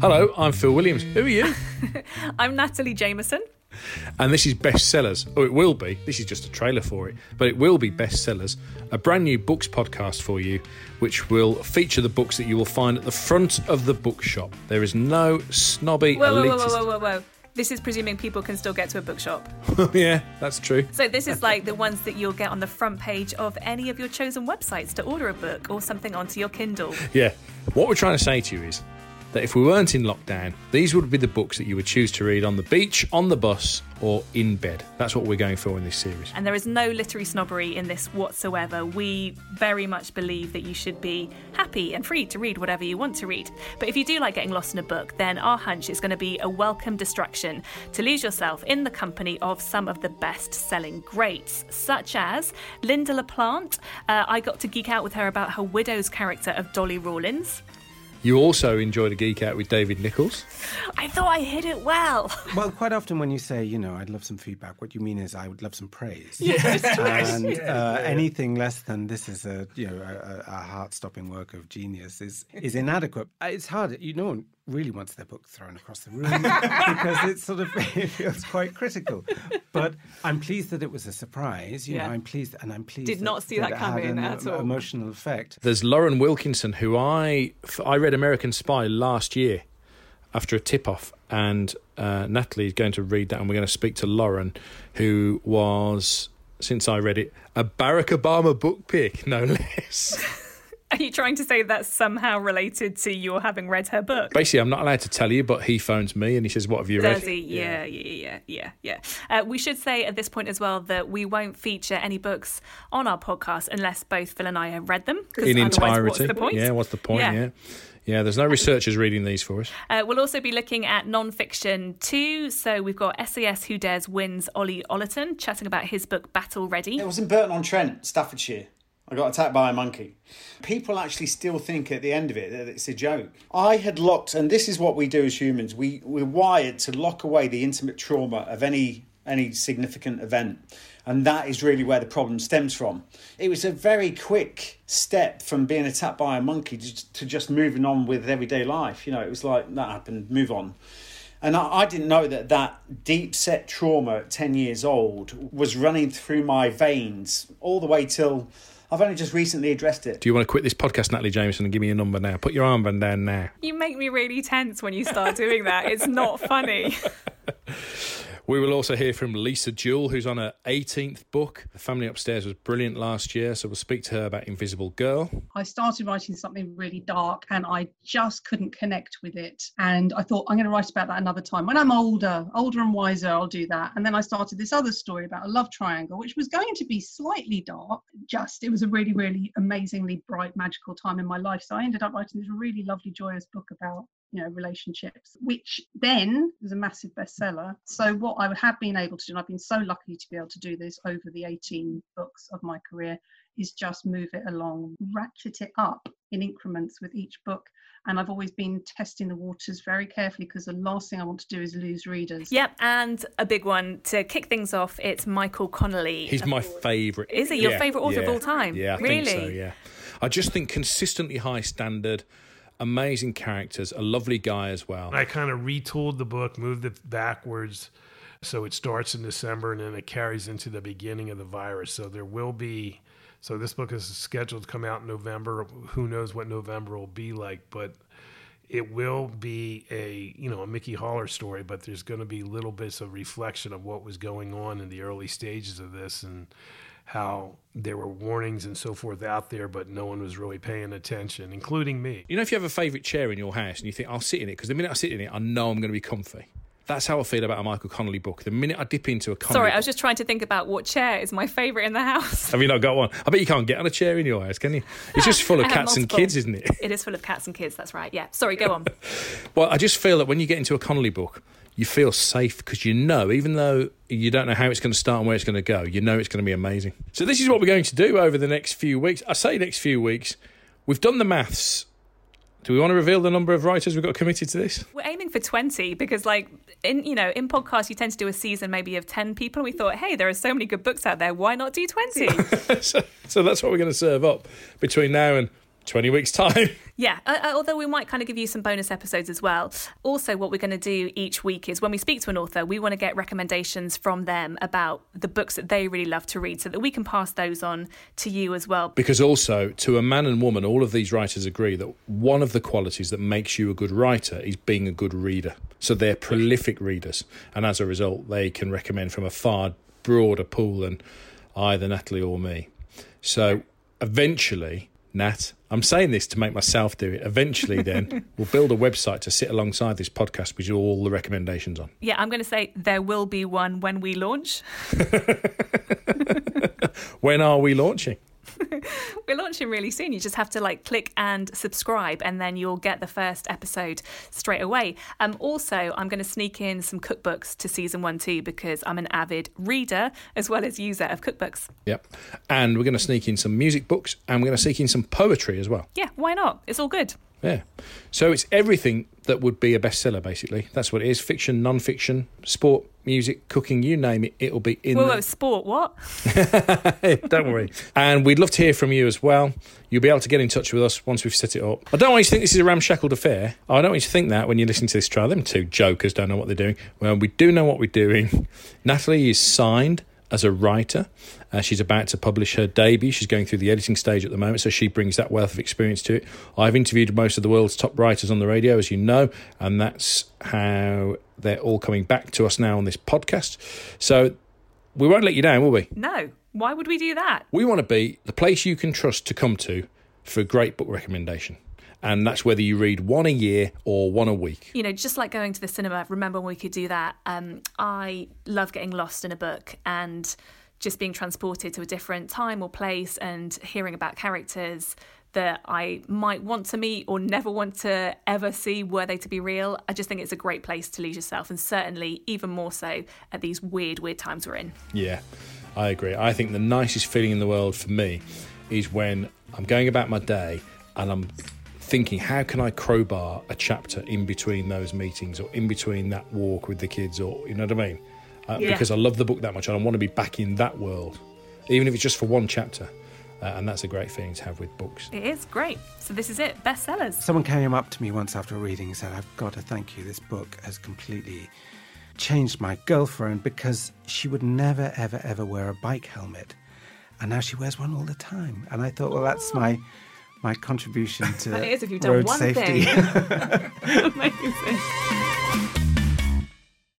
Hello, I'm Phil Williams. Who are you? I'm Natalie Jameson. And this is Bestsellers. Oh, it will be. This is just a trailer for it, but it will be Bestsellers, a brand new books podcast for you, which will feature the books that you will find at the front of the bookshop. There is no snobby Whoa, whoa, whoa, whoa, whoa, whoa, whoa. This is presuming people can still get to a bookshop. yeah, that's true. So this is like the ones that you'll get on the front page of any of your chosen websites to order a book or something onto your Kindle. Yeah. What we're trying to say to you is that if we weren't in lockdown, these would be the books that you would choose to read on the beach, on the bus, or in bed. That's what we're going for in this series. And there is no literary snobbery in this whatsoever. We very much believe that you should be happy and free to read whatever you want to read. But if you do like getting lost in a book, then our hunch is going to be a welcome distraction to lose yourself in the company of some of the best selling greats, such as Lynda La Plante. Uh, I got to geek out with her about her widow's character of Dolly Rawlins. You also enjoyed a geek out with David Nicholls. I thought I hid it well. Well, quite often when you say, you know, I'd love some feedback, what you mean is I would love some praise. Yes, and uh, anything less than this is a you know a, a heart-stopping work of genius is is inadequate. Uh, It's hard. You no one really wants their book thrown across the room because it's sort of it feels quite critical. But I'm pleased that it was a surprise. You Yeah. know, I'm pleased, and I'm pleased. Did that- not see that it had coming an at all. Emotional effect. There's Lauren Wilkinson, who I I read American Spy last year after a tip off, and uh, Natalie is going to read that, and we're going to speak to Lauren, who was since I read it a Barack Obama book pick, no less. Are you trying to say that's somehow related to your having read her book? Basically, I'm not allowed to tell you, but he phones me and he says, "What have you read?" Does he? Yeah, yeah, yeah, yeah, yeah. Uh, we should say at this point as well that we won't feature any books on our podcast unless both Phil and I have read them. In entirety. What's the point? Yeah, what's the point? Yeah. Yeah. yeah. there's no researchers reading these for us. Uh, we'll also be looking at non-fiction too. So we've got SAS Who Dares Wins Ollie Ollerton chatting about his book Battle Ready. It was in Burton on Trent, Staffordshire. I got attacked by a monkey. People actually still think at the end of it that it's a joke. I had locked, and this is what we do as humans. We we're wired to lock away the intimate trauma of any any significant event, and that is really where the problem stems from. It was a very quick step from being attacked by a monkey to, just moving on with everyday life. You know, it was like that happened, move on. And I, I didn't know that that deep set trauma at 10 years old was running through my veins all the way till I've only just recently addressed it. Do you want to quit this podcast, Natalie Jameson, and give me your number now? Put your armband down now. You make me really tense when you start doing that. It's not funny. We will also hear from Lisa Jewell, who's on her 18th book. The Family Upstairs was brilliant last year, so we'll speak to her about Invisible Girl. I started writing something really dark and I just couldn't connect with it. And I thought, I'm going to write about that another time. When I'm older, older and wiser, I'll do that. And then I started this other story about a love triangle, which was going to be slightly dark. Just, it was a really, really amazingly bright, magical time in my life. So I ended up writing this really lovely, joyous book about you know relationships which then was a massive bestseller so what i have been able to do and i've been so lucky to be able to do this over the 18 books of my career is just move it along ratchet it up in increments with each book and i've always been testing the waters very carefully because the last thing i want to do is lose readers Yep, and a big one to kick things off. It's Michael Connelly. He's my favourite. Is he your Yeah, favourite author of all time? Yeah, I Really? think so, yeah. I just think consistently high standard, amazing characters, a lovely guy as well. I kind of retooled the book, moved it backwards. So it starts in December and then it carries into the beginning of the virus. So there will be, so this book is scheduled to come out in November. Who knows what November will be like, but it will be a, you know, a Mickey Haller story, but there's going to be little bits of reflection of what was going on in the early stages of this and how there were warnings and so forth out there, but no one was really paying attention, including me. You know, if you have a favourite chair in your house and you think, I'll sit in it, because the minute I sit in it, I know I'm going to be comfy. That's how I feel about a Michael Connelly book. The minute I dip into a Connelly Sorry, I was just trying to think about what chair is my favourite in the house. Have you not got one? I bet you can't get on a chair in your house, can you? It's just full of I have cats and kids, isn't it? It is full of cats and kids, that's right. Yeah. Sorry, go on. Well, I just feel that when you get into a Connelly book, you feel safe because you know, even though you don't know how it's going to start and where it's going to go, you know it's going to be amazing. So, this is what we're going to do over the next few weeks. I say next few weeks. We've done the maths. Do we want to reveal the number of writers we've got committed to this? We're aiming for 20 because, like, in you know, in podcasts, you tend to do a season maybe of 10 people. And we thought, hey, there are so many good books out there. Why not do 20? so, so that's what we're going to serve up between now and 20 weeks' time. Yeah, uh, uh, although we might kind of give you some bonus episodes as well. Also, what we're going to do each week is when we speak to an author, we want to get recommendations from them about the books that they really love to read so that we can pass those on to you as well. Because also, to a man and woman, all of these writers agree that one of the qualities that makes you a good writer is being a good reader. So they're prolific readers. And as a result, they can recommend from a far broader pool than either Natalie or me. So eventually, Nat, I'm saying this to make myself do it. Eventually, then we'll build a website to sit alongside this podcast with all the recommendations on. Yeah, I'm going to say there will be one when we launch. when are we launching? We're launching really soon. You just have to like click and subscribe, and then you'll get the first episode straight away. Um, also, I'm going to sneak in some cookbooks to season one too because I'm an avid reader as well as user of cookbooks. Yep, and we're going to sneak in some music books, and we're going to sneak in some poetry as well. Yeah, why not? It's all good. Yeah. So it's everything that would be a bestseller, basically. That's what it is fiction, non fiction, sport, music, cooking, you name it, it'll be in Whoa, there. whoa, sport, what? Don't worry. And we'd love to hear from you as well. You'll be able to get in touch with us once we've set it up. I don't want you to think this is a ramshackled affair. I don't want you to think that when you listen to this trial. Them two jokers don't know what they're doing. Well, we do know what we're doing. Natalie is signed as a writer. Uh, she's about to publish her debut. She's going through the editing stage at the moment, so she brings that wealth of experience to it. I've interviewed most of the world's top writers on the radio, as you know, and that's how they're all coming back to us now on this podcast. So we won't let you down, will we? No. Why would we do that? We want to be the place you can trust to come to for a great book recommendation. And that's whether you read one a year or one a week. You know, just like going to the cinema, remember when we could do that? Um, I love getting lost in a book and just being transported to a different time or place and hearing about characters that I might want to meet or never want to ever see were they to be real. I just think it's a great place to lose yourself, and certainly even more so at these weird, weird times we're in. Yeah, I agree. I think the nicest feeling in the world for me is when I'm going about my day and I'm thinking, how can I crowbar a chapter in between those meetings or in between that walk with the kids, or you know what I mean? Uh, Yeah. Because I love the book that much and I want to be back in that world, even if it's just for one chapter. Uh, and that's a great feeling to have with books. It is great. So this is it, bestsellers. Someone came up to me once after a reading and said, I've got to thank you. This book has completely changed my girlfriend because she would never, ever, ever wear a bike helmet. And now she wears one all the time. And I thought, well, that's my my contribution to That is if you've done road one safety. thing. Amazing.